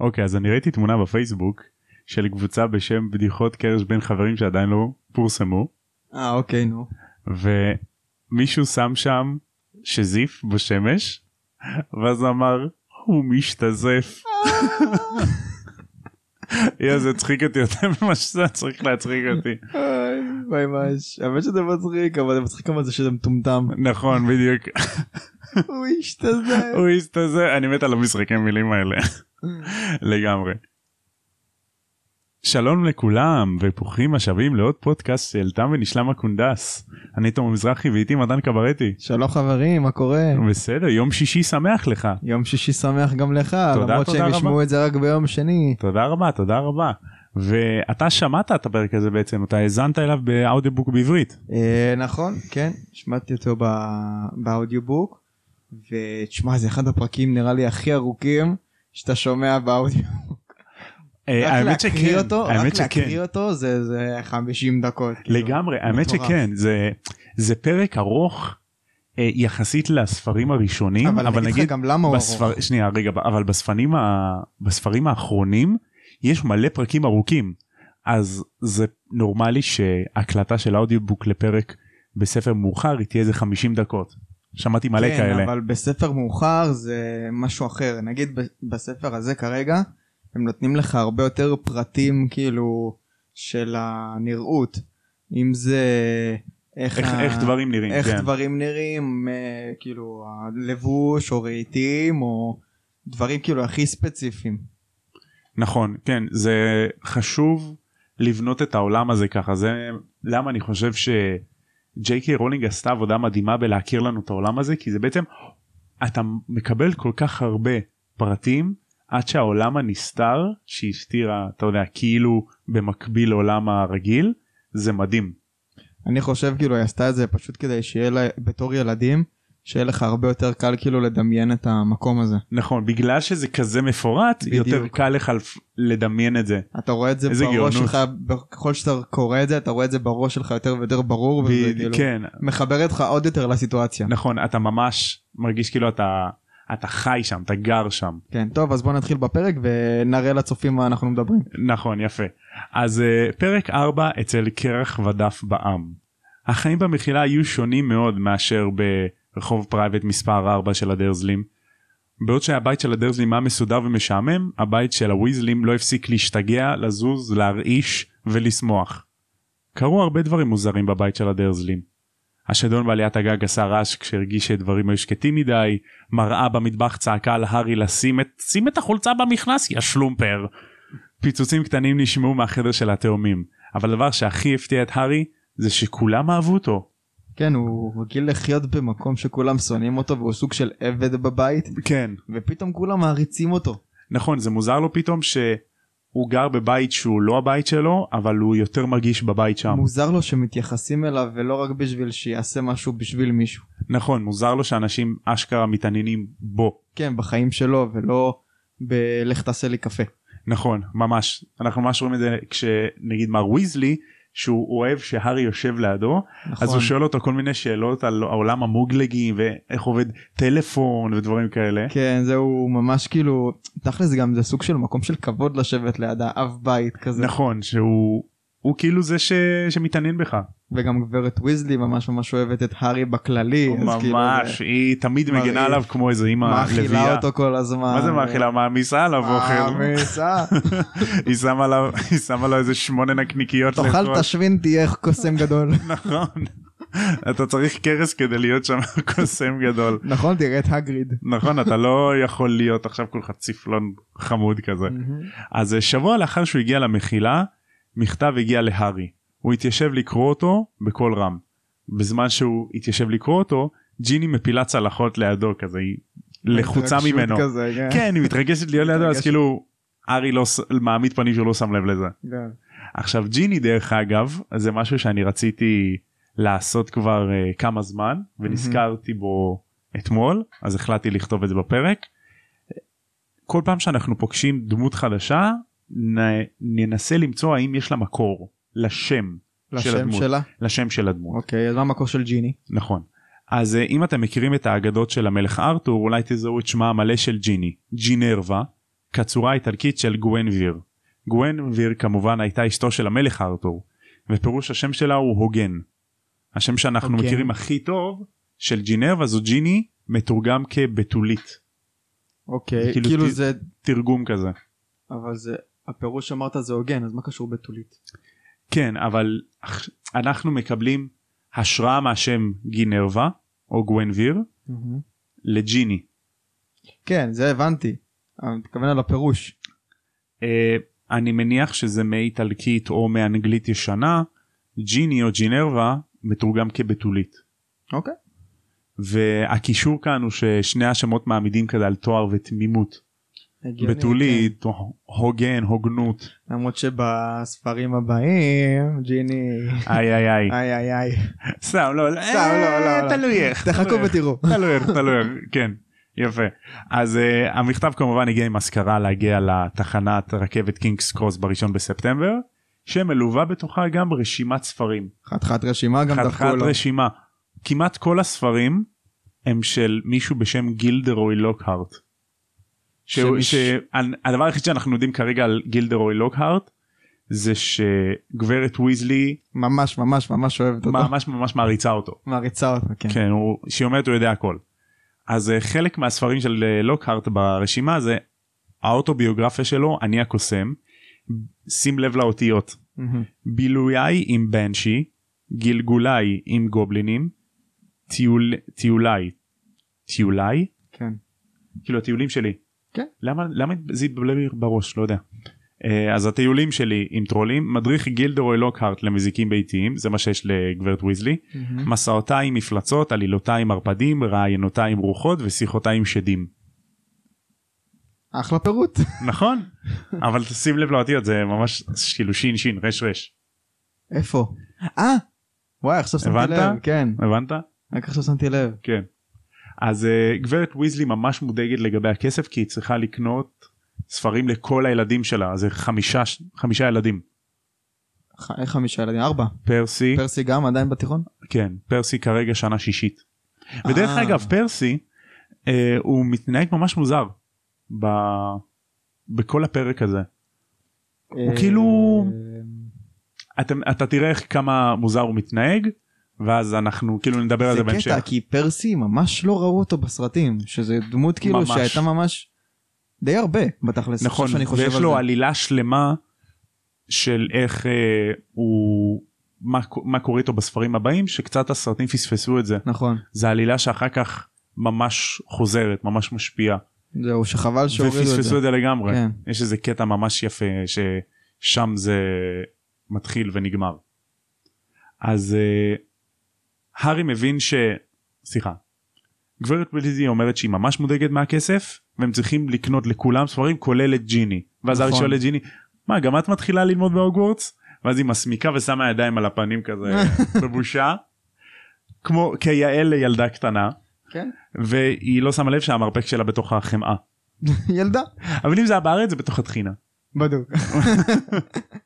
אוקיי אז אני ראיתי תמונה בפייסבוק של קבוצה בשם בדיחות קרש בין חברים שעדיין לא פורסמו אה אוקיי נו. ומישהו שם שם שזיף בשמש ואז אמר הוא משתזף. יא זה הצחיק אותי יותר ממה שזה צריך להצחיק אותי. ממש. האמת שזה מצחיק אבל זה מצחיק כמה זה שזה מטומטם. נכון בדיוק הוא השתזף. הוא הסתזף אני מת על המשחקי מילים האלה לגמרי. שלום לכולם וברוכים השבים לעוד פודקאסט של תם ונשלם הקונדס. אני תום מזרחי ואיתי מתן קברטי. שלום חברים מה קורה? בסדר יום שישי שמח לך. יום שישי שמח גם לך תודה, למרות תודה שהם רבה. ישמעו את זה רק ביום שני. תודה רבה תודה רבה. ואתה שמעת את הפרק הזה בעצם אתה האזנת אליו באודיובוק בעברית. אה, נכון כן שמעתי אותו ב- באודיובוק ותשמע זה אחד הפרקים נראה לי הכי ארוכים שאתה שומע באודיו. אה, האמת להקריא שכן אותו האמת רק להקריא שכן אותו זה זה 50 דקות. כאילו. לגמרי האמת. שכן זה זה פרק ארוך אה, יחסית לספרים הראשונים אבל אבל נגיד גם למה הוא בספר... ארוך. שנייה רגע אבל בספרים ה... בספרים האחרונים יש מלא פרקים ארוכים אז זה נורמלי שהקלטה של האודיובוק לפרק בספר מאוחר היא תהיה איזה 50 דקות. שמעתי מלא כן, כאלה. אבל בספר מאוחר זה משהו אחר נגיד בספר הזה כרגע הם נותנים לך הרבה יותר פרטים כאילו של הנראות אם זה איך, איך, ה- איך דברים נראים. איך כן. דברים נראים אה, כאילו הלבוש או רהיטים או דברים כאילו הכי ספציפיים. נכון כן זה חשוב לבנות את העולם הזה ככה זה למה אני חושב שג'יי קיי רולינג עשתה עבודה מדהימה בלהכיר לנו את העולם הזה כי זה בעצם אתה מקבל כל כך הרבה פרטים עד שהעולם הנסתר שהסתירה אתה יודע כאילו במקביל לעולם הרגיל זה מדהים. אני חושב כאילו היא עשתה את זה פשוט כדי שיהיה לה בתור ילדים שיהיה לך הרבה יותר קל כאילו לדמיין את המקום הזה. נכון בגלל שזה כזה מפורט בדיוק. יותר קל לך לדמיין את זה. אתה רואה את זה בראש גאונות. שלך ככל שאתה קורא את זה אתה רואה את זה בראש שלך יותר ויותר ברור וזה ב- כאילו כן מחבר אותך עוד יותר לסיטואציה. נכון אתה ממש מרגיש כאילו אתה אתה חי שם אתה גר שם כן טוב אז בוא נתחיל בפרק ונראה לצופים מה אנחנו מדברים. נכון יפה אז uh, פרק 4 אצל כרך ודף בע"מ. החיים במחילה היו שונים מאוד מאשר ברחוב פרייבט מספר 4 של הדרסלים. בעוד שהבית של הדרזלים היה מסודר ומשעמם הבית של הוויזלים לא הפסיק להשתגע לזוז להרעיש ולשמוח. קרו הרבה דברים מוזרים בבית של הדרזלים. השדון בעליית הגג עשה רעש כשהרגיש שדברים היו שקטים מדי, מראה במטבח צעקה על הארי לשים את, שים את החולצה במכנס יא שלומפר. פיצוצים קטנים נשמעו מהחדר של התאומים, אבל הדבר שהכי הפתיע את הארי זה שכולם אהבו אותו. כן הוא רגיל לחיות במקום שכולם שונאים אותו והוא סוג של עבד בבית כן. ופתאום כולם מעריצים אותו. נכון זה מוזר לו פתאום שהוא גר בבית שהוא לא הבית שלו אבל הוא יותר מרגיש בבית שם. מוזר לו שמתייחסים אליו ולא רק בשביל שיעשה משהו בשביל מישהו. נכון מוזר לו שאנשים אשכרה מתעניינים בו. כן בחיים שלו ולא בלך תעשה לי קפה. נכון ממש אנחנו ממש רואים את זה כשנגיד מר ויזלי שהוא אוהב שהארי יושב לידו נכון. אז הוא שואל אותו כל מיני שאלות על העולם המוגלגי ואיך עובד טלפון ודברים כאלה. כן זהו ממש כאילו תכל'ס גם זה סוג של מקום של כבוד לשבת ליד האב בית כזה נכון שהוא הוא כאילו זה ש... שמתעניין בך וגם גברת ויזלי ממש ממש אוהבת את הארי בכללי כאילו ממש זה- היא תמיד מרעיף. מגנה עליו כמו איזה אימא מאכילה לביאה. אותו כל הזמן. מה זה מאכילה מעמיסה עליו אוכל מעמיסה. היא שמה לו איזה שמונה נקניקיות תאכל. תשווין תהיה קוסם גדול. נכון אתה צריך קרס כדי להיות שם קוסם גדול נכון תראה את הגריד. נכון אתה לא יכול להיות עכשיו כולך צפלון חמוד כזה אז אה, שבוע לאחר שהוא הגיע למחילה מכתב הגיע להארי הוא התיישב לקרוא אותו בקול רם בזמן שהוא התיישב לקרוא אותו ג'יני מפילה צלחות לידו כזה היא לחוצה ממנו כזה, כן. כן היא מתרגשת להיות לידו אז. כאילו הארי לא מעמיד פנים שהוא לא שם לב לזה כן. עכשיו ג'יני דרך אגב זה משהו שאני רציתי לעשות כבר uh, כמה זמן ונזכרתי בו אתמול אז החלטתי לכתוב את זה בפרק. כל פעם שאנחנו פוגשים דמות חדשה נ, ננסה למצוא האם יש לה מקור לשם של לשם הדמות שלה. לשם של הדמות אוקיי אז מה המקור של ג'יני? נכון. אז uh, אם אתם מכירים את האגדות של המלך ארתור אולי תזהו את שמה המלא של ג'יני ג'ינרווה כצורה האיטלקית של גוונביר. גוונביר כמובן הייתה אשתו של המלך ארתור ופירוש השם שלה הוא הוגן. השם שאנחנו הוגן. מכירים הכי טוב של ג'ינרווה זו ג'יני מתורגם כבתולית אוקיי, כאילו כאילו ת- זה, תרגום כזה. אבל זה, הפירוש שאמרת זה הוגן, אז מה קשור בתולית? כן אבל אנחנו מקבלים השראה מהשם גינרווה או גוונביר לג'יני. כן, זה הבנתי. אני מתכוון על הפירוש. אה, אני מניח שזה מאיטלקית או מאנגלית ישנה ג'יני או ג'ינרווה מתורגם כבתולית. אוקיי. והקישור כאן הוא ששני השמות מעמידים כזה על תואר ותמימות. בתולית, הוגן, הוגנות. כן. למרות שבספרים הבאים, ג'יני, איי איי איי. איי איי איי. סתם לא, סתם, לא, לא, לא. תלוי איך. תחכו. ותראו. תלוי איך, תלוי איך, כן. יפה. אז uh, המכתב כמובן הגיע עם אזכרה להגיע לתחנת רכבת קינגס קרוס בראשון בספטמבר, שמלווה בתוכה גם רשימת ספרים. חתיכת רשימה גם דווקא חתיכת לא. רשימה. כמעט כל הספרים הם של מישהו בשם גילדרוי לוקהארט. שהדבר היחיד שאנחנו יודעים כרגע על גילדרוי לוקהארט זה שגברת ויזלי ממש ממש ממש אוהבת אותו. ממש ממש מעריצה אותו. מעריצה אותו, כן. כן, הוא, שהיא אומרת הוא יודע הכל. אז אה, חלק מהספרים של אה, לוקהארט ברשימה זה האוטוביוגרפיה שלו אני הקוסם. שים לב לאותיות. בילויי עם בנשי גלגוליי עם גובלינים טיול, טיוליי טיוליי כן. כאילו הטיולים שלי כן. למה למה זה התבלבל לי בראש לא יודע. אה, אז הטיולים שלי עם טרולים מדריך גילדרוי לוקהארט למזיקים ביתיים זה מה שיש לגברת ויזלי מהמם. מסעותיי עם מפלצות, עלילותיי עם ערפדים, רעיונותיי עם רוחות ושיחותיי עם שדים. אחלה פירוט. נכון? אבל תשים לב לאותיות זה ממש כאילו שין שין רש רש. איפה? אה! וואי עכשיו שמתי? לב. כן. הבנת? רק עכשיו שמתי לב. כן. אז uh, גברת ויזלי ממש מודאגת לגבי הכסף כי היא צריכה לקנות ספרים לכל הילדים שלה זה חמישה חמישה ילדים ח- חמישה ילדים? ארבע. פרסי פרסי גם עדיין בתיכון? כן פרסי כרגע שנה שישית. ודרך אה. אגב פרסי אה, הוא מתנהג ממש מוזר ב... בכל הפרק הזה. הוא כאילו אתה, אתה תראה איך כמה מוזר הוא מתנהג ואז אנחנו כאילו נדבר על זה זה קטע בהמשך. כי פרסי ממש לא ראו אותו בסרטים שזה דמות כאילו ממש. שהייתה ממש די הרבה בתכלס. נכון שאני חושב ויש על לו זה. עלילה שלמה של איך אה, הוא מה, מה קורה איתו בספרים הבאים שקצת הסרטים פספסו את זה נכון. זה עלילה שאחר כך ממש חוזרת ממש משפיעה זהו שחבל שהורידו את ופספסו זה. את זה לגמרי כן. יש איזה קטע ממש יפה ששם זה מתחיל ונגמר. אז אה, הארי מבין ש... סליחה. גברת בליזי אומרת שהיא ממש מודאגת מהכסף והם צריכים לקנות לכולם ספרים כולל את ג'יני. ואז הארי נכון. שואל את ג'יני מה גם את מתחילה ללמוד בהוגוורטס? ואז היא מסמיקה ושמה ידיים על הפנים כזה בבושה. כמו כיאה לילדה קטנה כן. והיא לא שמה לב שהמרפק שלה בתוך החמאה. ילדה. אבל אם זה היה בארץ זה בתוך הטחינה. בדוק.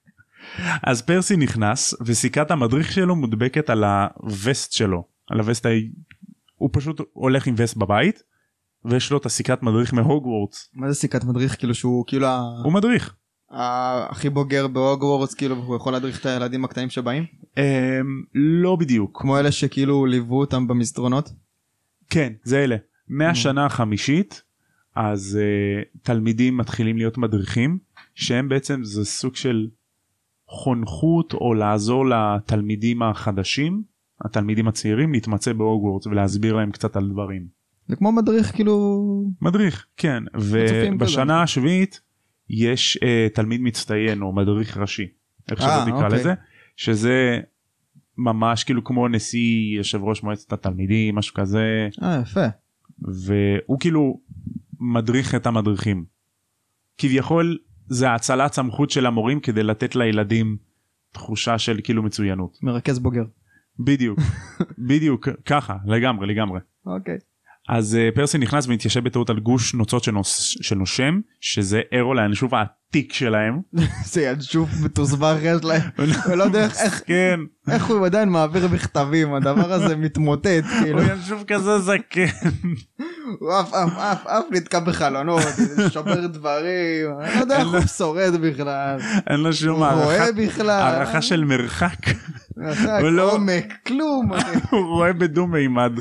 אז פרסי נכנס וסיכת המדריך שלו מודבקת על הווסט שלו. על הווסט ה... הוא פשוט הולך עם וסט בבית ויש לו את הסיכת מדריך מהוגוורטס. מה זה סיכת מדריך? כאילו שהוא כאילו הוא מדריך. הכי בוגר בהוגוורטס כאילו הוא יכול להדריך את הילדים הקטנים שבאים? אמ, לא בדיוק. כמו אלה שכאילו ליוו אותם במסדרונות. כן זה אלה. מהשנה החמישית אז uh, תלמידים מתחילים להיות מדריכים שהם בעצם זה סוג של חונכות או לעזור לתלמידים החדשים התלמידים הצעירים להתמצא בהוגוורטס ולהסביר להם קצת על דברים. זה כמו מדריך כאילו מדריך כן ובשנה השביעית יש uh, תלמיד מצטיין או מדריך ראשי איך אה, שלא תקרא אוקיי. לזה שזה ממש כאילו כמו נשיא יושב ראש מועצת התלמידים משהו כזה אה יפה. והוא כאילו מדריך את המדריכים. כביכול זה האצלת סמכות של המורים כדי לתת לילדים תחושה של כאילו מצוינות. מרכז בוגר. בדיוק בדיוק ככה לגמרי לגמרי. אוקיי. אז uh, פרסי נכנס ומתיישב בטעות על גוש נוצות שנוס, שנושם שזה אירו לאנשוב העתיק שלהם. זה ינשוף מתוסבך יש להם. הוא לא יודע איך- כן. איך הוא עדיין מעביר מכתבים הדבר הזה מתמוטט כאילו הוא ינשוב כזה זקן. הוא עף עף עף עף נתקע בחלונות, שובר דברים, אני לא יודע איך הוא שורד בכלל. אין לו שום הוא רואה הערכה בכלל. הערכה של מרחק מרחק, לא- עומק, כלום. הוא רואה בדו מימד.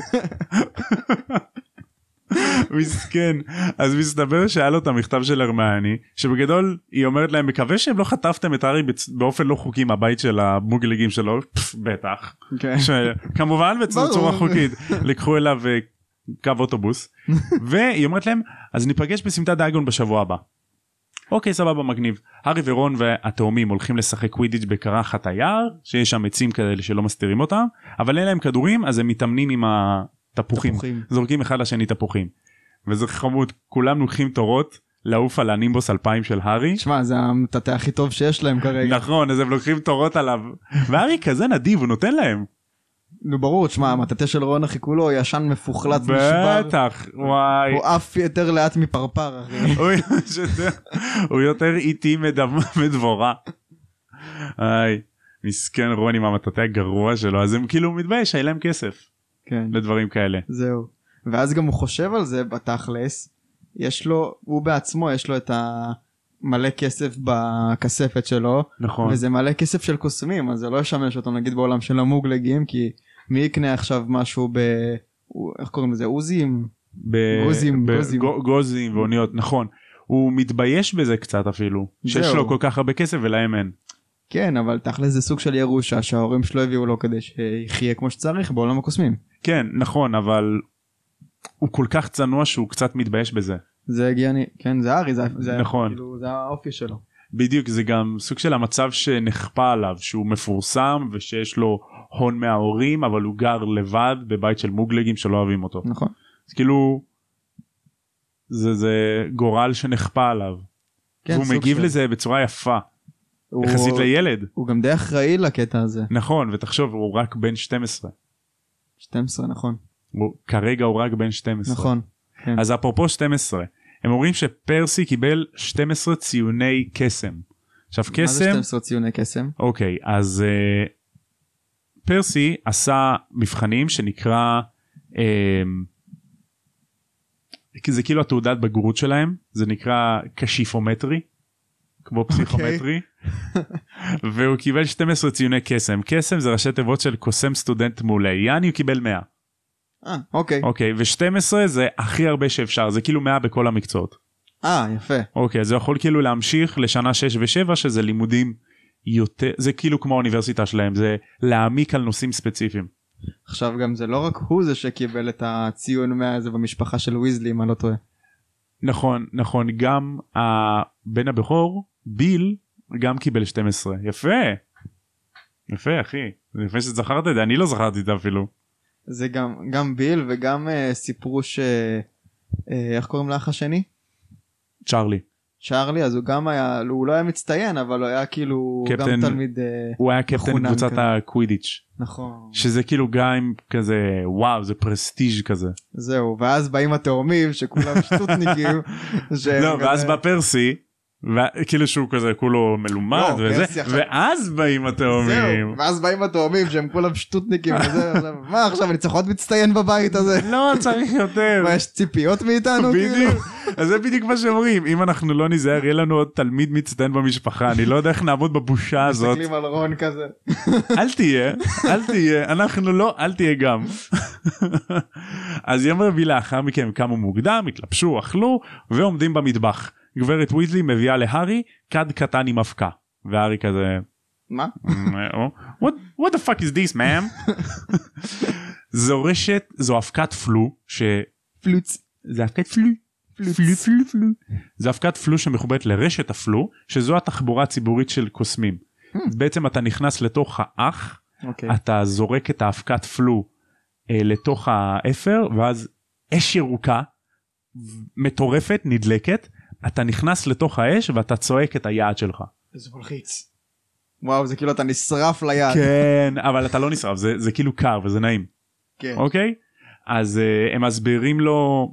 מסכן אז מסתבר שהיה לו את המכתב של הרמני שבגדול היא אומרת להם מקווה שהם לא חטפתם את הארי באופן לא חוקי מהבית של המוגלגים שלו בטח כן. שכמובן בצורה. חוקית לקחו אליו אה, קו אוטובוס והיא אומרת להם אז ניפגש בסמטת דאגון בשבוע הבא. אוקיי סבבה מגניב הארי ורון והתאומים הולכים לשחק קווידיץ' בקרחת היער שיש שם עצים כאלה שלא מסתירים אותם אבל אין להם כדורים אז הם מתאמנים עם התפוחים תפוחים. זורקים אחד לשני תפוחים. וזה חמוד כולם לוקחים תורות לעוף על הנימבוס 2000 של הארי. שמע, זה המטאטא הכי טוב שיש להם כרגע. נכון אז הם לוקחים תורות עליו והארי כזה נדיב הוא נותן להם. נו ברור, תשמע, המטאטא של רון אחי כולו ישן מפוחלץ נשבר. בטח וואי. הוא עף יותר לאט מפרפר אחי. הוא יותר- איטי מדבורה. איי, מסכן רון עם המטאטא הגרוע שלו אז הם כאילו מתבייש היה להם כסף כן. לדברים כאלה. זהו. ואז גם הוא חושב על זה בתכלס, יש לו, הוא בעצמו יש לו את המלא כסף בכספת שלו, נכון. וזה מלא כסף של קוסמים, אז זה לא ישמש אותו נגיד בעולם של המוגלגים, כי מי יקנה עכשיו משהו ב... איך קוראים לזה? עוזים? ב- גוזים, ב- גוזים. גו- גוזים ואוניות נכון. הוא מתבייש בזה קצת אפילו שיש זהו. לו כל כך הרבה כסף ולהם אין. כן, אבל תכלס זה סוג של ירושה שההורים שלו הביאו לו כדי שיחיה כמו שצריך בעולם הקוסמים. כן נכון אבל הוא כל כך צנוע שהוא קצת מתבייש בזה. זה הגיוני, כן, זה ארי, זה, זה, נכון. כאילו, זה האופי שלו. בדיוק זה גם סוג של המצב שנכפה עליו שהוא מפורסם ושיש לו הון מההורים אבל הוא גר לבד בבית של מוגלגים שלא אוהבים אותו. נכון. אז כאילו זה זה גורל שנכפה עליו. כן, והוא מגיב של- לזה בצורה יפה הוא- יחסית לילד. הוא גם די אחראי לקטע הזה. נכון ותחשוב הוא רק בן 12. 12 נכון. הוא, כרגע הוא רק בן 12. נכון. כן. אז אפרופו 12 הם אומרים שפרסי קיבל 12 ציוני קסם. עכשיו מה זה קסם 12 ציוני קסם? אוקיי אז uh, פרסי עשה מבחנים שנקרא um, זה כאילו התעודת בגרות שלהם זה נקרא קשיפומטרי כמו פסיכומטרי. והוא קיבל 12 ציוני קסם. קסם זה ראשי תיבות של קוסם סטודנט מעולה. יעני הוא קיבל 100 אה, אוקיי. אוקיי ו12 זה הכי הרבה שאפשר. זה כאילו 100 בכל המקצועות. אה, יפה. אוקיי אז הוא יכול כאילו להמשיך לשנה 6 ו7 שזה לימודים יותר זה כאילו כמו האוניברסיטה שלהם זה להעמיק על נושאים ספציפיים. עכשיו גם זה לא רק הוא זה שקיבל את הציון 100 הזה במשפחה של ויזלי אם אני לא טועה. נכון נכון גם הבן הבכור ביל גם קיבל 12 יפה. יפה אחי יפה שזכרת את זה אני לא זכרתי את זה אפילו. זה גם גם ביל וגם אה, סיפרו ש... אה, איך קוראים לאח השני? צ'ארלי צ'ארלי אז הוא גם היה הוא לא היה מצטיין אבל הוא היה כאילו קפטן- גם תלמיד אה, הוא היה קפטן קבוצת. הקווידיץ' נכון שזה כאילו גם כזה וואו זה פרסטיג' כזה. זהו ואז באים התאומים שכולם שטותניקים. שהם לא ואז בא פרסי כאילו שהוא כזה כולו מלומד לא, וזה ואז באים התאומים. זהו, ואז באים התאומים שהם כולם שטותניקים וזה, מה עכשיו אני צריך עוד מצטיין בבית הזה? לא צריך יותר. מה יש ציפיות מאיתנו? כאילו? בדיוק. אז זה בדיוק מה שאומרים אם אנחנו לא ניזהר יהיה לנו עוד תלמיד מצטיין במשפחה אני לא יודע איך נעמוד בבושה הזאת מסתכלים על רון כזה. אל תהיה אל תהיה אנחנו לא אל תהיה גם. אז יום רביעי לאחר מכן הם קמו מוקדם התלבשו אכלו ועומדים במטבח גברת ויזלי מביאה להארי כד קטן עם אבקה והארי כזה מה? what, what the fuck is this man זו רשת זו אבקת פלו ש... פלוץ. זה אבקת פלו. פלו פלו פלו. זה אבקת פלו שמחוברת לרשת הפלו שזו התחבורה הציבורית של קוסמים. אז בעצם אתה נכנס לתוך האח אוקיי. אתה זורק את האבקת פלו אה, לתוך האפר ואז אש ירוקה מטורפת נדלקת אתה נכנס לתוך האש ואתה צועק את היעד שלך. איזה מלחיץ. וואו זה כאילו אתה נשרף ליד. כן אבל אתה לא נשרף זה, זה כאילו קר וזה נעים. כן. אוקיי אז uh, הם מסבירים לו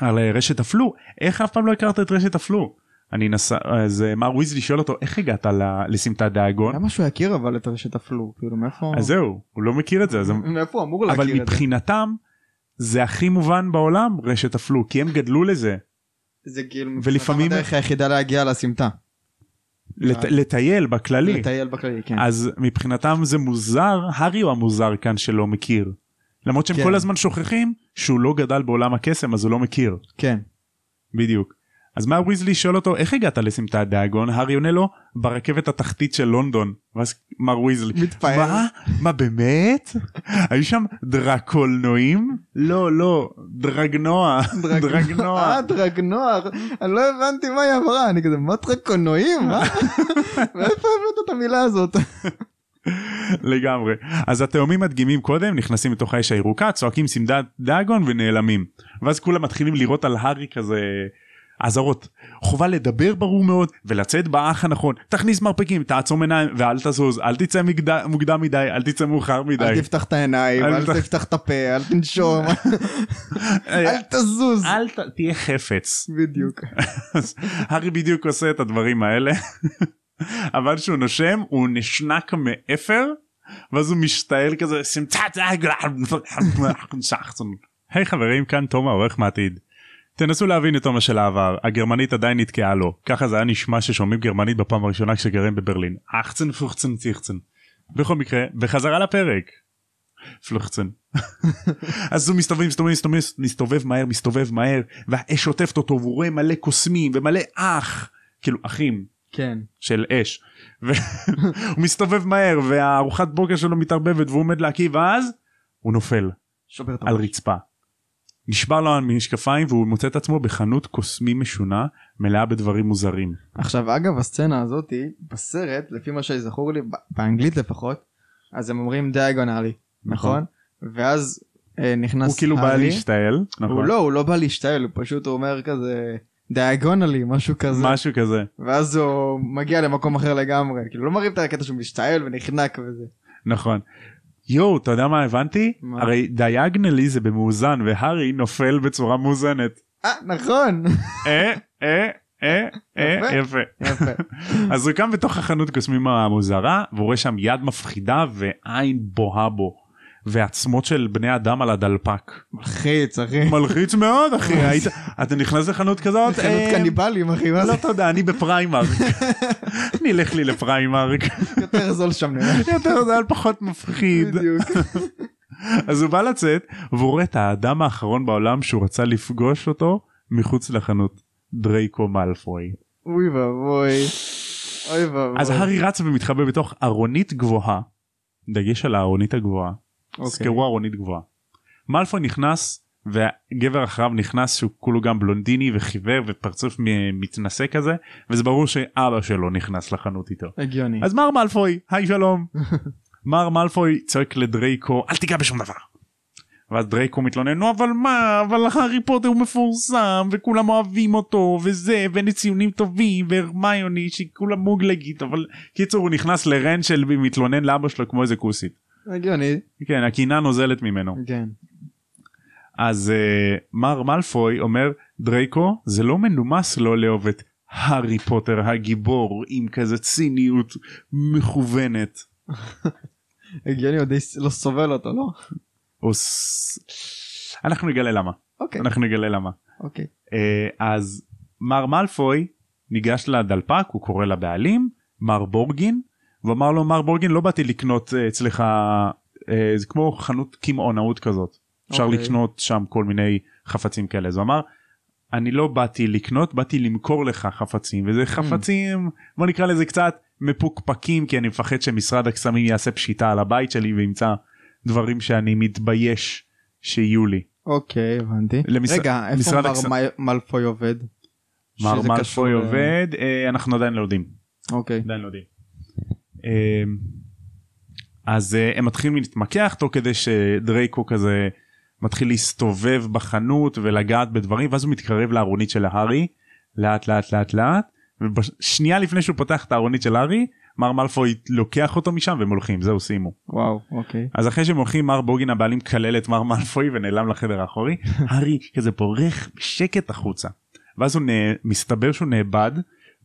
על אה, רשת הפלו איך אף פעם לא הכרת את רשת הפלו אני נסע אז אה, מר ויזלי שואל אותו איך הגעת לסמטת דאגון למה שהוא יכיר אבל את רשת הפלו? כאילו מאיפה? אז זהו הוא לא מכיר את זה אז מאיפה הוא אמור אבל להכיר את זה? מבחינתם זה הכי מובן בעולם רשת הפלו כי הם גדלו לזה זה כאילו ולפעמים- הדרך היחידה להגיע לסמטה. לט, לטייל בכללי לטייל בכללי, כן. אז מבחינתם זה מוזר הארי הוא המוזר כאן שלא מכיר. למרות שהם כן. כל הזמן שוכחים שהוא לא גדל בעולם הקסם אז הוא לא מכיר כן. בדיוק. אז מה וויזלי שואל אותו איך הגעת לסמטת דאגון הארי עונה לו ברכבת התחתית של לונדון ואז מר וויזלי מתפעל. מה מה באמת היו שם דרקולנועים לא לא דרגנוע דרגנוע אה, דרגנוע. אני לא הבנתי מה היא אמרה. אני כזה, מה דרקונועים? מה? מאיפה הבאת את המילה הזאת? לגמרי אז התאומים מדגימים קודם נכנסים לתוך האש הירוקה צועקים סמדת דאגון ונעלמים ואז כולם מתחילים לירות על הארי כזה אזהרות. חובה לדבר ברור מאוד ולצאת באח הנכון. תכניס מרפקים תעצום עיניים ואל תזוז אל תצא מגד... מוקדם מדי אל תצא מאוחר מדי. אל תפתח את העיניים, אל אל תפתח- תפתח את הפה, אל תנשום, אל תזוז. אל ת... תהיה חפץ. בדיוק. הארי בדיוק עושה את הדברים האלה. אבל כשהוא נושם הוא נשנק מאפר ואז הוא משתעל כזה סמצת היי חברים כאן תום העורך מעתיד. תנסו להבין את תומה של העבר הגרמנית עדיין נתקעה לו ככה זה היה נשמע ששומעים גרמנית בפעם הראשונה כשגרים בברלין אחצן פוחצן ציחצן. בכל מקרה בחזרה לפרק. פלוחצן. אז הוא מסתובב מסתובב מסתובב מסתובב מהר מסתובב מהר והאש עוטפת אותו והוא רואה מלא קוסמים ומלא אח כאילו אחים כן. של אש. והוא מסתובב מהר והארוחת בוקר שלו מתערבבת והוא עומד להקיא ואז הוא נופל שובר את על הראש. רצפה. נשבר לו המשקפיים והוא מוצא את עצמו בחנות קוסמים משונה מלאה בדברים מוזרים. עכשיו אגב הסצנה הזאתי בסרט לפי מה שזכור לי באנגלית לפחות אז הם אומרים דיאגונלי נכון ואז אה, נכנס הוא כאילו בא הארי. להשתעל. הוא נכון? לא הוא לא בא להשתעל הוא פשוט אומר כזה דיאגונלי משהו כזה משהו כזה. ואז הוא מגיע למקום אחר לגמרי כאילו לא מראים את הקטע שהוא משתעל ונחנק וזה. נכון. יואו אתה יודע מה הבנתי? מה? הרי דיאגנלי זה במאוזן והארי נופל בצורה מאוזנת. אה נכון אה אה אה אה יפה. יפה. יפה. אז הוא קם בתוך החנות קוסמים המוזרה והוא רואה שם יד מפחידה ועין בוהה בו. ועצמות של בני אדם על הדלפק. מלחיץ אחי. מלחיץ מאוד אחי היית אתה נכנס לחנות כזאת חנות אה, קניבלים אחי מה זה לא תודה אני בפריימרק. אני אלך לי לפריימרק יותר זול שם נראה. יותר זה פחות מפחיד בדיוק. אז הוא בא לצאת והוא רואה את האדם האחרון בעולם שהוא רצה לפגוש אותו מחוץ לחנות דרייקו מאלפוי. אוי ואבוי. אוי ואבוי. אז הארי רץ ומתחבא בתוך ארונית גבוהה. דגש על הארונית הגבוהה. אוקיי. זכרו ארונית גבוהה. מאלפוי נכנס והגבר אחריו נכנס שהוא כולו גם בלונדיני וחיוור ופרצוף מתנשא כזה וזה ברור שאבא שלו נכנס לחנות איתו. הגיוני. אז מר מאלפוי היי שלום. מר מאלפוי צועק לדרייקו אל תיגע בשום דבר. ואז דרייקו מתלונן נו אבל מה אבל הארי פוטר הוא מפורסם וכולם אוהבים אותו וזה ואין לי ציונים טובים והרמיוני שהיא כולה מוגלגית אבל קיצור הוא נכנס לרן של מתלונן לאבא שלו כמו איזה כוסית. הגיוני. כן הקינה נוזלת ממנו. כן. אז uh, מר מאלפוי אומר דרייקו זה לא מנומס לא לאהוב את הארי פוטר הגיבור עם כזה ציניות מכוונת. הגיוני עוד לא סובל אותו לא? אנחנו נגלה למה אוקיי. אנחנו נגלה למה. אוקיי. אה, אז מר מאלפוי ניגש לדלפק הוא קורא לבעלים מר בורגין ואמר לו מר בורגין לא באתי לקנות אה, אצלך אה, זה כמו חנות קמעונאות כזאת אפשר אוקיי. לקנות שם כל מיני חפצים כאלה אז הוא אמר אני לא באתי לקנות באתי למכור לך חפצים וזה חפצים בוא נקרא לזה קצת מפוקפקים כי אני מפחד שמשרד הקסמים יעשה פשיטה על הבית שלי וימצא דברים שאני מתבייש שיהיו לי. אוקיי הבנתי. למש- רגע איפה מר הקס- מל- מלפוי עובד? מר ל- עובד אה, אנחנו עדיין לא יודעים. אוקיי. עדיין לא יודעים. אה, אז אה, הם מתחילים להתמקח תוך כדי שדרייקו כזה מתחיל להסתובב בחנות ולגעת בדברים ואז הוא מתקרב לארונית של הארי לאט לאט לאט לאט ושנייה לפני שהוא פותח את הארונית של הארי מר מאלפוי לוקח אותו משם והם הולכים זהו סיימו. וואו אוקיי. אז אחרי שהם הולכים מר בוגין הבעלים מקלל את מר מאלפוי ונעלם לחדר האחורי הארי כזה בורח בשקט החוצה. ואז הוא נ... מסתבר שהוא נאבד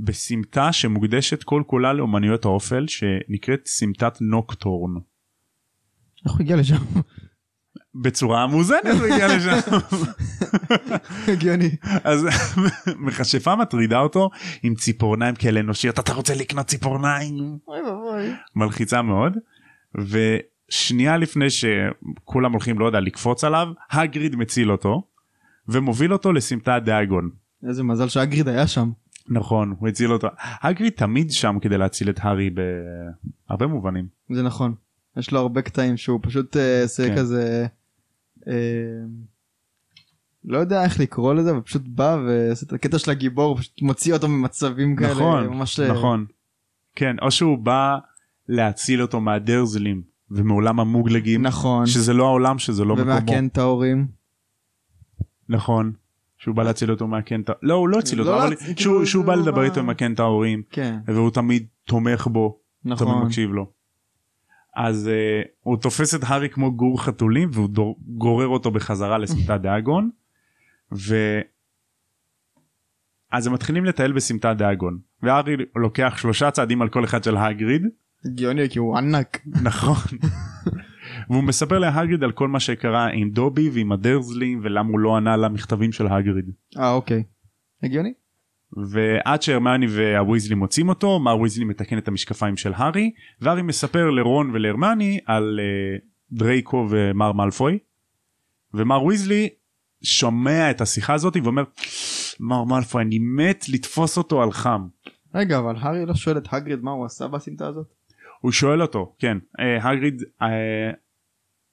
בסמטה שמוקדשת כל כולה לאומנויות האופל שנקראת סמטת נוקטורן. איך הוא הגיע לשם? בצורה מאוזנת הוא הגיע לשם. הגיוני. אז מכשפה מטרידה אותו עם ציפורניים כאלה אנושיות אתה רוצה לקנות ציפורניים. מלחיצה מאוד ושנייה לפני שכולם הולכים לא יודע לקפוץ עליו הגריד מציל אותו ומוביל אותו לסמטת דאגון. איזה מזל שהגריד היה שם. נכון הוא הציל אותו הגריד תמיד שם כדי להציל את הארי בהרבה מובנים זה נכון. יש לו הרבה קטעים שהוא פשוט אה, עושה כן. כזה. אה, לא יודע איך לקרוא לזה אבל פשוט בא ועושה את הקטע של הגיבור פשוט מוציא אותו ממצבים כאלה נכון ממש אה, נכון כן או שהוא בא להציל אותו מהדרזלים ומעולם המוגלגים נכון שזה לא העולם שזה לא מקומו ומעקן את ההורים. נכון שהוא בא להציל אותו מהקנטה לא הוא לא הציל לא אותו אבל להציל, שהוא שהוא בא לדבר איתו עם הקנטה ההורים כן והוא תמיד תומך בו תמיד נכון. מקשיב לו. אז uh, הוא תופס את הארי כמו גור חתולים והוא דור, גורר אותו בחזרה לסמטת דאגון. ו... אז הם מתחילים לטייל בסמטת דאגון והארי לוקח שלושה צעדים על כל אחד של הגריד הגיוני כי הוא ענק. נכון. והוא מספר להגריד על כל מה שקרה עם דובי ועם הדרזלים ולמה הוא לא ענה למכתבים של הגריד. אה אוקיי. הגיוני. ועד שהרמני והוויזלי מוצאים אותו מר ויזלי מתקן את המשקפיים של הארי והארי מספר לרון ולהרמני על uh, דרייקו ומר מאלפוי ומר ויזלי שומע את השיחה הזאת ואומר מר מאלפוי אני מת לתפוס אותו על חם. רגע אבל הארי לא שואל את הגריד מה הוא עשה בסמטה הזאת? הוא שואל אותו כן הגריד uh,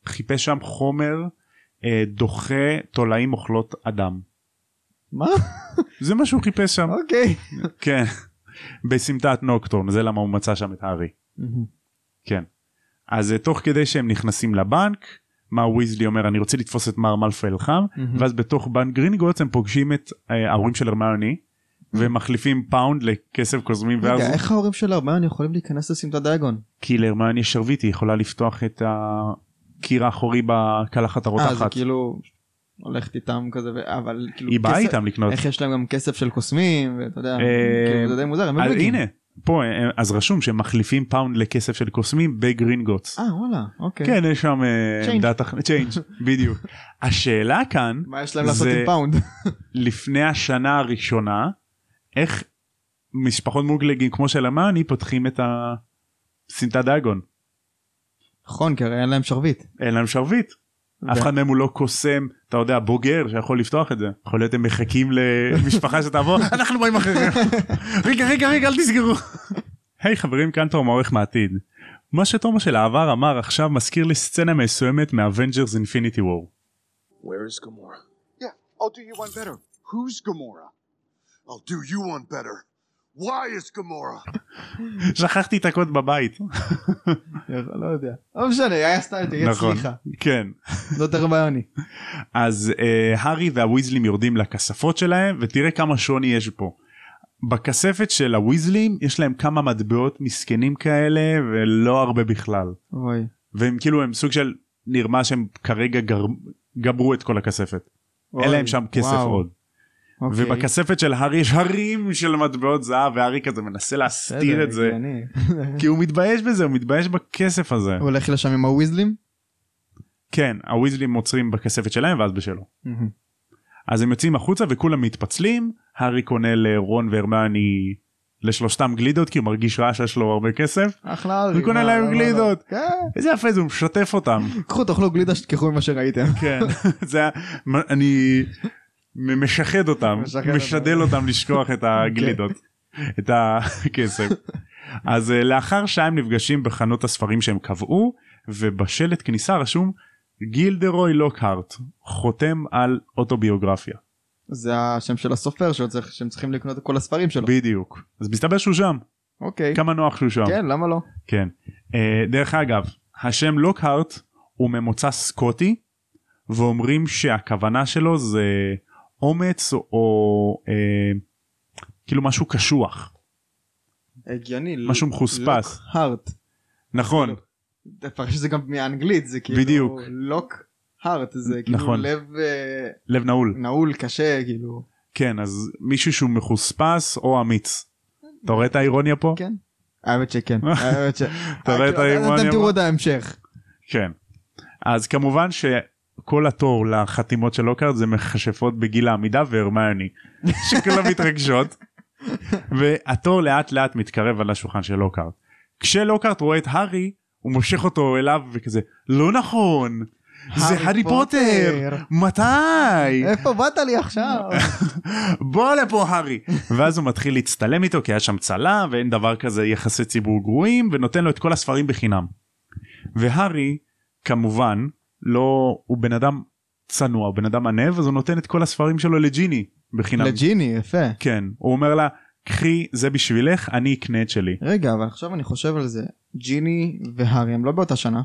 חיפש שם חומר uh, דוחה תולעים אוכלות אדם מה? זה מה שהוא חיפש שם אוקיי. כן בסמטת נוקטורן זה למה הוא מצא שם את הארי. כן. אז אה, תוך כדי שהם נכנסים לבנק מר ויזלי אומר אני רוצה לתפוס את מר מלפל חם מהמם. ואז בתוך בנק גרינגוטס הם פוגשים את אה, ההורים של הרמיוני ומחליפים פאונד לכסף קוסמים ואז איך ההורים של הרמיוני יכולים להיכנס לסמטת דיאגון? כי להרמיוני יש שרביט היא יכולה לפתוח את הקיר האחורי בקלחת אה זה הרותחת. כאילו הולכת איתם כזה אבל כאילו היא באה כסף- איתם לקנות. איך יש להם גם כסף של קוסמים ואתה יודע אה, כאילו, זה די מוזר הם אז מגניבים. הנה פה אה, אז רשום שהם מחליפים פאונד לכסף של קוסמים בגרינגוטס. אה וואלה אוקיי. כן יש שם אה, Change. עמדת change בדיוק. השאלה כאן מה יש להם לעשות עם פאונד? לפני השנה הראשונה איך משפחות מוגלגים כמו של הרמיוני פותחים את הסמטת דיאגון נכון כי הרי אין להם שרביט. אין להם שרביט אף אחד מהם הוא לא קוסם אתה יודע בוגר שיכול לפתוח את זה יכול להיות הם מחכים למשפחה שתעבור אנחנו באים אחריכם רגע רגע רגע אל תסגרו. היי חברים כאן תום העורך מהעתיד. מה שתום של העבר אמר עכשיו מזכיר לי סצנה מסוימת מ Avengers Infinity War. Where is Gamora? Yeah, I'll do you one better. Who's Gamora? I'll do you one better. Why is Gamora? שכחתי את הקוד בבית. לא יודע. לא משנה היה סתם תגיד נכון. סליחה. כן. זאת הרמיוני. אז אה, הארי והוויזלים יורדים לכספות שלהם ותראה כמה שוני יש פה. בכספת של הוויזלים יש להם כמה מטבעות מסכנים כאלה ולא הרבה בכלל. אוי. והם כאילו הם סוג של נרמה שהם כרגע גר... גברו את כל הכספת. אין אוי, להם שם כסף וואו. עוד. אוקיי. ובכספת של הארי יש הרים של מטבעות זהב והארי כזה מנסה להסתיר בסדר, את זה. כי הוא מתבייש בזה הוא מתבייש בכסף הזה. הוא הולך לשם עם הוויזלים? כן הוויזלים עוצרים בכספת שלהם ואז בשלו. אז הם יוצאים החוצה וכולם מתפצלים הארי קונה לרון והרמני לשלושתם גלידות כי הוא מרגיש רע שיש לו הרבה כסף אחלה ארי. הוא קונה להם. גלידות. כן. איזה יפה זה הוא משתף אותם קחו תאכלו גלידה שתשכחו ממה שראיתם. כן זה היה- אני משחד אותם משחד משדל אותם לשכוח את הגלידות את הכסף. אז אה, לאחר שעה הם נפגשים בחנות הספרים שהם קבעו ובשלט כניסה רשום גילדרוי לוקהרט חותם על אוטוביוגרפיה זה השם של הסופר שהם צריכים לקנות את כל הספרים שלו. בדיוק אז מסתבר שהוא שם אוקיי. כמה נוח שהוא שם כן למה לא? כן. אה, דרך אגב השם לוקהרט הוא ממוצא סקוטי ואומרים שהכוונה שלו זה אומץ או אה, כאילו משהו קשוח הגיוני. משהו מחוספס. הארט. נכון תפרש את זה גם מאנגלית זה כאילו. בדיוק. לוק הארט זה כאילו נכון. לב אה, לב נעול נעול קשה כאילו. כן אז מישהו שהוא מחוספס או אמיץ. אתה רואה את האירוניה פה? כן. האמת שכן. האמת ש... אתה רואה את אתם האירוניה תראו פה? את ההמשך. כן. אז כמובן כל התור לחתימות של לוקארד זה מכשפות בגיל העמידה והרמני שכולם מתרגשות והתור לאט לאט מתקרב על השולחן של לוקארד. כשלוקארד רואה את הארי הוא מושך אותו אליו וכזה לא נכון זה הארי פוטר פוטר." מתי איפה באת לי עכשיו? בוא לפה הארי ואז הוא מתחיל להצטלם איתו כי היה שם צלם ואין דבר כזה יחסי ציבור גרועים ונותן לו את כל הספרים בחינם. והארי כמובן לא הוא בן אדם צנוע הוא בן אדם ענב אז הוא נותן את כל הספרים שלו לג'יני בחינם. לג'יני, יפה. כן הוא אומר לה קחי זה בשבילך אני אקנה את שלי. רגע, אבל עכשיו אני חושב על זה. ג'יני והארי הם לא באותה שנה.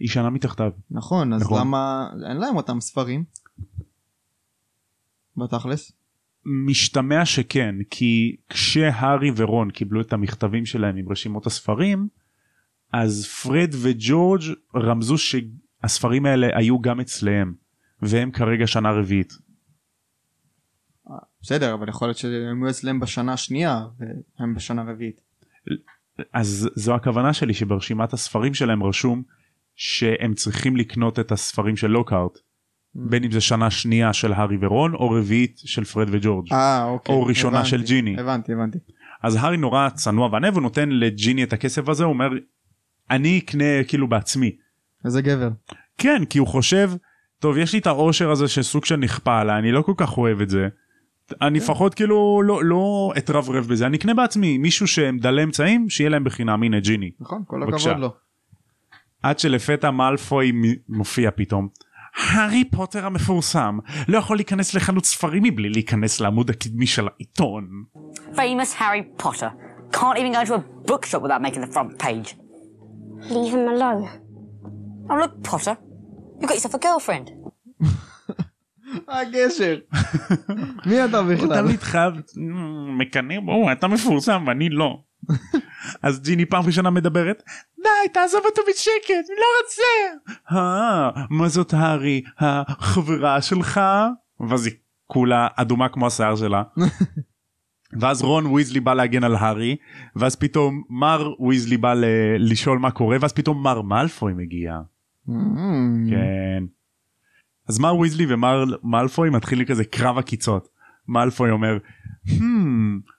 היא שנה מתחתיו. נכון, אז נכון. למה אין להם אותם ספרים? בתכלס? משתמע שכן כי כשהארי ורון קיבלו את המכתבים שלהם עם רשימות הספרים אז פרד וג'ורג' רמזו שהספרים האלה היו גם אצלם והם כרגע שנה רביעית. בסדר, אבל יכול להיות שהם היו אצלם בשנה השנייה והם בשנה רביעית. אז זו הכוונה שלי שברשימת הספרים שלהם רשום שהם צריכים לקנות את הספרים של לוקהארט בין אם זה שנה שנייה של הארי ורון או רביעית של פרד וג'ורג'. אה, אוקיי. או ראשונה הבנתי, של ג'יני. הבנתי, הבנתי. אז הארי נורא צנוע וענב הוא נותן לג'יני את הכסף הזה הוא אומר אני אקנה כאילו בעצמי. איזה גבר. כן כי הוא חושב טוב יש לי את העושר הזה שסוג של נכפה עליי אני לא כל כך אוהב את זה. אני כן. לפחות כאילו לא לא אתרברב בזה אני אקנה בעצמי מישהו שהם דלי אמצעים שיהיה להם בחינם הנה ג'יני. נכון, כל. הכבוד לו. עד שלפתע מאלפוי מופיע פתאום. הארי פוטר המפורסם לא יכול להיכנס לחנות ספרים מבלי להיכנס לעמוד הקדמי של העיתון. Famous Harry Potter. Can't even go to a bookshop without making the front page. Leave him alone. Oh, look, Potter. You got yourself a girlfriend. הגשר. מי אתה הוא בכלל? תמיד חייב "מ, מקנא בו אתה מפורסם ואני לא. אז ג'יני פעם ראשונה מדברת די תעזוב אותו בשקט אני לא רוצה. "אה, מה זאת הארי החברה שלך? ואז היא כולה אדומה כמו השיער שלה. ואז רון ויזלי בא להגן על הארי ואז פתאום מר ויזלי בא ל- לשאול מה קורה ואז פתאום מר מאלפוי מגיע. Mm, כן. אז מר ויזלי ומר מאלפוי מתחיל כזה קרב עקיצות. מאלפוי אומר, hmm,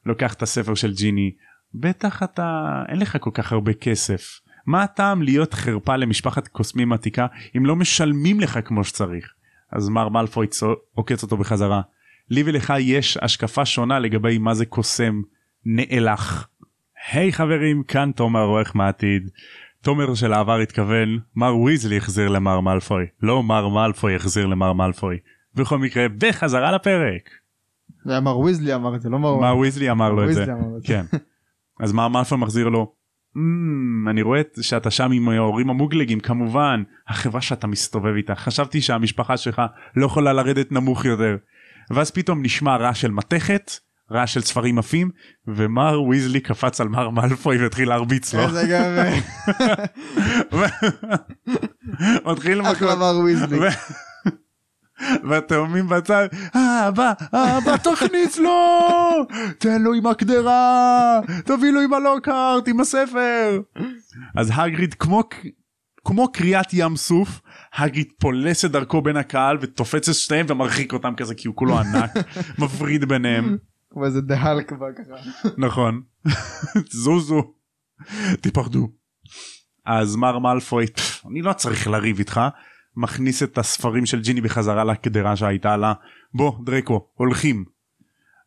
לוקח את הספר של ג'יני, בטח אתה, אין לך כל כך הרבה כסף. מה הטעם להיות חרפה למשפחת קוסמים עתיקה אם לא משלמים לך כמו שצריך? אז מר מאלפוי עוקץ אותו בחזרה. לי ולך יש השקפה שונה לגבי מה זה קוסם נאלח. היי חברים, כאן תומר עורך מהעתיד. תומר של העבר התכוון, מר ויזלי החזיר למר מאלפוי, לא מר מאלפוי החזיר למר מאלפוי. בכל מקרה, בחזרה לפרק. זה היה מר ויזלי אמר את זה, לא מר... מר ויזלי אמר לו את זה. כן. אז מר מאלפוי מחזיר לו, "אמ, אני רואה את- שאתה שם עם ההורים המוגלגים כמובן החברה שאתה מסתובב איתה חשבתי שהמשפחה שלך לא יכולה לרדת נמוך יותר. ואז פתאום נשמע רעש של מתכת רעש של ספרים עפים ומר ויזלי קפץ על מר מאלפוי והתחיל להרביץ לו. איזה גבר. מתחיל אחלה. מר ויזלי. והתאומים בצד, אבא, אבא תכניס לו, תן לו עם הקדרה, תביא לו עם הלוקארט, עם הספר. אז הגריד כמו כמו קריאת ים סוף, הגריד פולס את דרכו בין הקהל ותופץ את שניהם ומרחיק אותם כזה כי הוא כולו ענק, מפריד ביניהם, כמו איזה דהלק בא ככה. נכון, זוזו, תיפחדו. אז מר מאלפוי, "פף, אני לא צריך לריב איתך, מכניס את הספרים של ג'יני בחזרה לקדרה שהייתה לה, בוא דרקו, הולכים.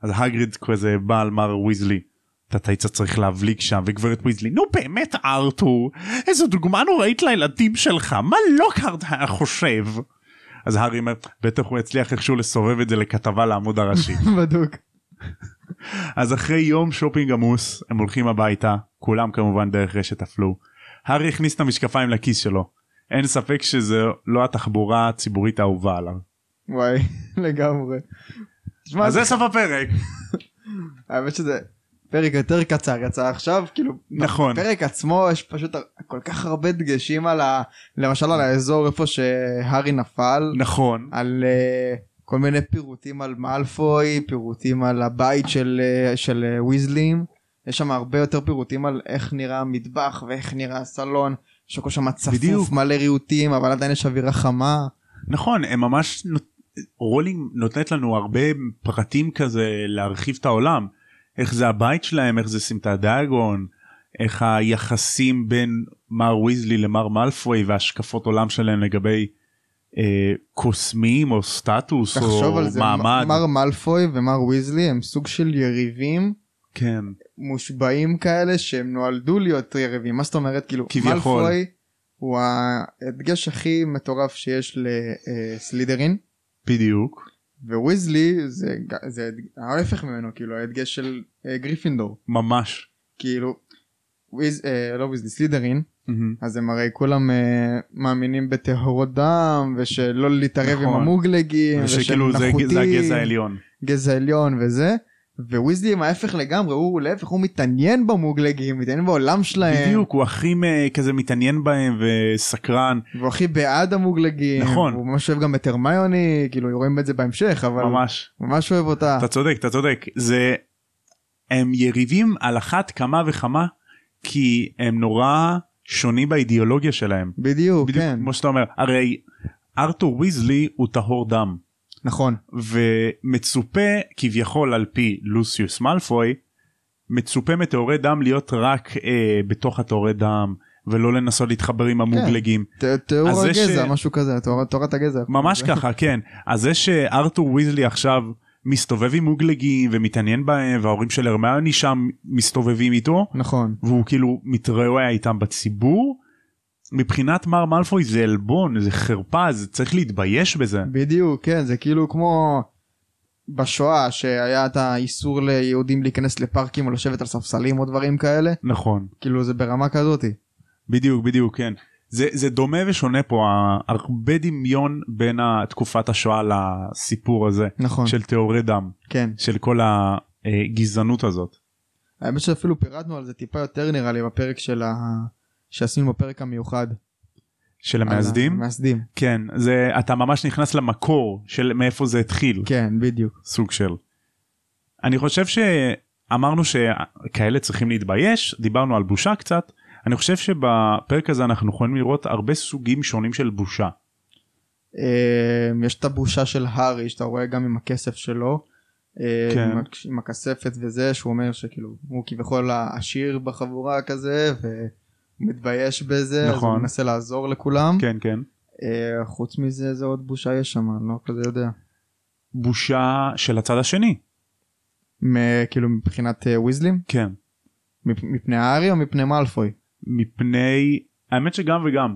אז האגריד כזה בא על מר ויזלי. אתה היית צריך להבליג שם וגברת ויזלי נו באמת ארתור איזו דוגמה נוראית לילדים שלך מה לוקהארט היה חושב. אז הארי אומר בטח הוא יצליח איכשהו לסובב את זה לכתבה לעמוד הראשי. בדוק. אז אחרי יום שופינג עמוס הם הולכים הביתה כולם כמובן דרך רשת הפלו. הארי הכניס את המשקפיים לכיס שלו. אין ספק שזה לא התחבורה הציבורית האהובה עליו. וואי, לגמרי. אז זה סוף הפרק. האמת שזה פרק יותר קצר יצא עכשיו כאילו נכון. בפרק עצמו יש פשוט כל כך הרבה דגשים על ה... למשל על האזור איפה שהארי נפל נכון. על uh, כל מיני פירוטים על מאלפוי פירוטים על הבית של uh, של uh, ויזלים. יש שם הרבה יותר פירוטים על איך נראה המטבח ואיך נראה הסלון יש הכל שם צפוף בדיוק. מלא ריהוטים אבל עדיין יש אווירה חמה. נכון הם ממש רולינג נותנת לנו הרבה פרטים כזה להרחיב את העולם. איך זה הבית שלהם איך זה סמטת דיאגון איך היחסים בין מר ויזלי למר מאלפוי והשקפות עולם שלהם לגבי אה, קוסמים או סטטוס תחשוב או על זה, מעמד. מר מאלפוי ומר ויזלי הם סוג של יריבים כן. מושבעים כאלה שהם נועדו להיות יריבים. מה זאת אומרת? כאילו כביכול. מאלפוי הוא ההדגש הכי מטורף שיש לסלידרין. בדיוק. וויזלי זה, זה ההפך ממנו כאילו ההדגש של אה, גריפינדור. ממש. כאילו וויז, אה, לא ויזלי סלידרין אז הם הרי כולם אה, מאמינים בטהרת דם ושלא להתערב עם נכון. המוגלגים ושכאילו זה, הגזע העליון. גזע עליון וזה וויזלי הם ההפך לגמרי הוא להפך הוא מתעניין במוגלגים מתעניין בעולם שלהם בדיוק הוא הכי כזה מתעניין בהם וסקרן והוא הכי בעד המוגלגים נכון. הוא ממש אוהב גם את הרמיוני כאילו רואים את זה בהמשך אבל ממש. ממש אוהב אותה אתה צודק אתה צודק זה הם יריבים על אחת כמה וכמה כי הם נורא שונים באידיאולוגיה שלהם. בדיוק, בדיוק כן. כמו שאתה אומר. הרי ארתור ויזלי הוא טהור דם. נכון. ומצופה כביכול על פי לוסיוס מאלפוי מצופה מטהורי דם להיות רק אה, בתוך הטהורי דם ולא לנסות להתחבר עם המוגלגים. ת- תיאור הגזע ש- משהו כזה תורת הגזע. ממש ככה כן. אז זה שארתור ויזלי עכשיו מסתובב עם מוגלגים ומתעניין בהם וההורים של הרמיוני שם מסתובבים איתו. נכון. והוא כאילו מתרועע איתם בציבור. מבחינת מר מאלפוי זה עלבון זה חרפה זה צריך להתבייש בזה. בדיוק כן זה כאילו כמו בשואה שהיה את האיסור ליהודים להיכנס לפארקים או לשבת על ספסלים או דברים כאלה. נכון. כאילו זה ברמה כזאתי. בדיוק בדיוק כן זה זה דומה ושונה פה הרבה דמיון בין תקופת השואה לסיפור הזה נכון של טהורי דם כן של כל הגזענות הזאת. האמת שאפילו פירטנו על זה טיפה יותר נראה לי בפרק של ה... שעשינו בפרק המיוחד. של המייסדים המייסדים כן זה אתה ממש נכנס למקור של מאיפה זה התחיל כן בדיוק סוג של. אני חושב שאמרנו שכאלה צריכים להתבייש דיברנו על בושה קצת אני חושב שבפרק הזה אנחנו יכולים לראות הרבה סוגים שונים של בושה. אה, יש את הבושה של הארי שאתה רואה גם עם הכסף שלו. אה, כן. עם, הכספת וזה שהוא אומר שכאילו הוא כביכול העשיר בחבורה כזה והוא מתבייש בזה אז נכון. הוא מנסה לעזור לכולם. כן כן. אה, חוץ מזה זה עוד בושה יש שם אני לא כזה יודע. בושה של הצד השני. מ- כאילו מבחינת אה, ויזלים כן. מפ- מפני הארי או מפני מאלפוי? מפני האמת שגם וגם.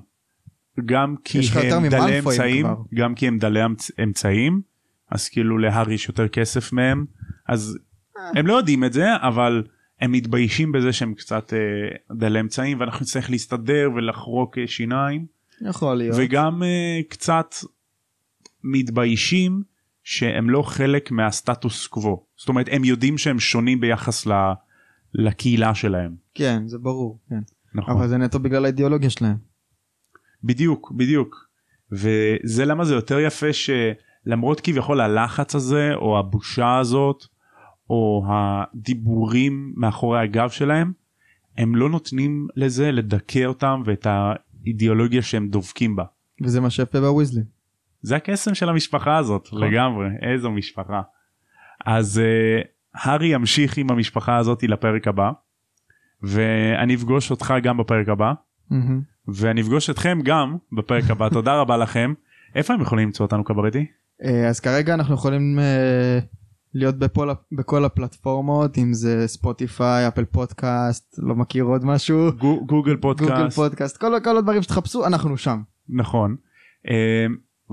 גם כי הם דלי אמצעים כבר. גם כי הם דלי אמצ- אמצעים אז כאילו להארי יש יותר כסף מהם אז הם לא יודעים את זה אבל הם מתביישים בזה שהם קצת אה, דלי אמצעים ואנחנו נצטרך להסתדר ולחרוק אה, שיניים יכול להיות. וגם אה, קצת מתביישים שהם לא חלק מהסטטוס קוו זאת אומרת הם יודעים שהם שונים ביחס ל, לקהילה שלהם. כן זה ברור. כן. נכון. אבל זה נטו בגלל האידיאולוגיה שלהם. בדיוק בדיוק וזה למה זה יותר יפה שלמרות כביכול הלחץ הזה או הבושה הזאת או הדיבורים מאחורי הגב שלהם הם לא נותנים לזה לדכא אותם ואת האידיאולוגיה שהם דובקים בה. וזה מה שיפה בוויזלי. זה הקסם של המשפחה הזאת נכון. לגמרי איזו משפחה. אז uh, הארי ימשיך עם המשפחה הזאת לפרק הבא ואני אפגוש אותך גם בפרק הבא. ואני אפגוש אתכם גם בפרק הבא. תודה רבה לכם. איפה הם יכולים למצוא אותנו קברטי? אה, אז כרגע אנחנו יכולים אה, להיות בכל, בכל הפלטפורמות אם זה ספוטיפיי אפל פודקאסט לא מכיר עוד משהו. גו- גוגל פודקאסט. גוגל פודקאסט כל, כל הדברים שתחפשו אנחנו שם. נכון. אה,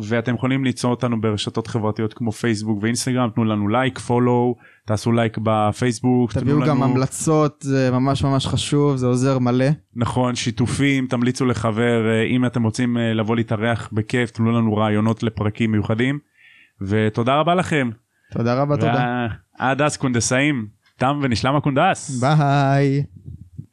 ואתם יכולים ליצור אותנו ברשתות חברתיות כמו פייסבוק ואינסטגרם תנו לנו לייק follow תעשו לייק בפייסבוק תנו תביאו גם לנו- המלצות זה ממש ממש חשוב זה עוזר מלא נכון שיתופים תמליצו לחבר אה, אם אתם רוצים אה, לבוא להתארח בכיף תנו לנו רעיונות לפרקים מיוחדים ותודה רבה לכם. תודה רבה תודה ועד אז קונדסאים תם ונשלם הקונדס. ביי.